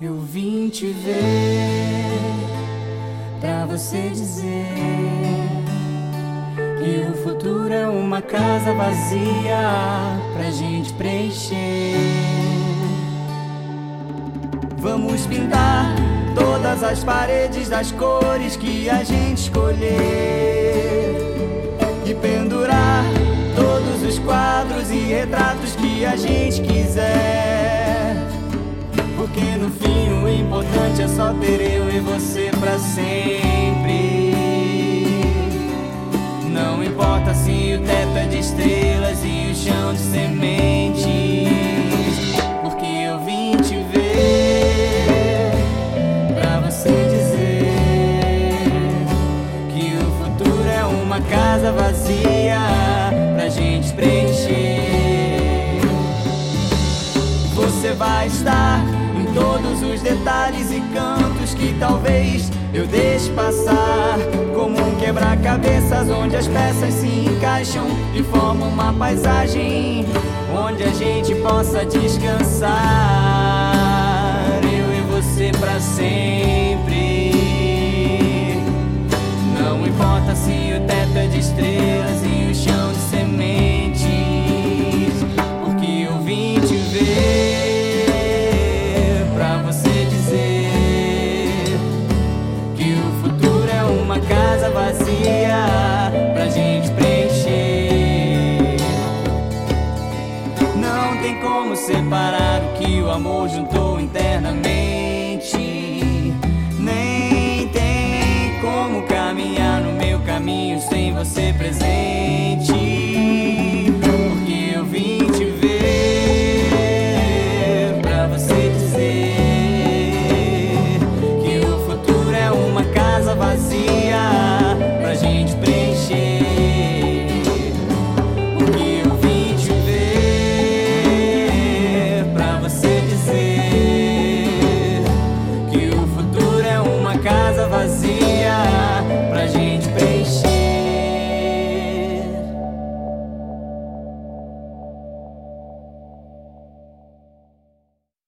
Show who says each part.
Speaker 1: Eu vim te ver pra você dizer que o futuro é uma casa vazia pra gente preencher. Vamos pintar todas as paredes das cores que a gente escolher e pendurar todos os quadros e retratos que a gente quiser. Porque no fim o importante é só ter eu e você pra sempre. Não importa se o teto é de estrelas e o chão de sementes. Porque eu vim te ver pra você dizer que o futuro é uma casa vazia todos os detalhes e cantos que talvez eu deixe passar. Como um quebra-cabeças onde as peças se encaixam e formam uma paisagem onde a gente possa descansar. Como separar o que o amor juntou internamente. Nem tem como caminhar no meu caminho sem você presente.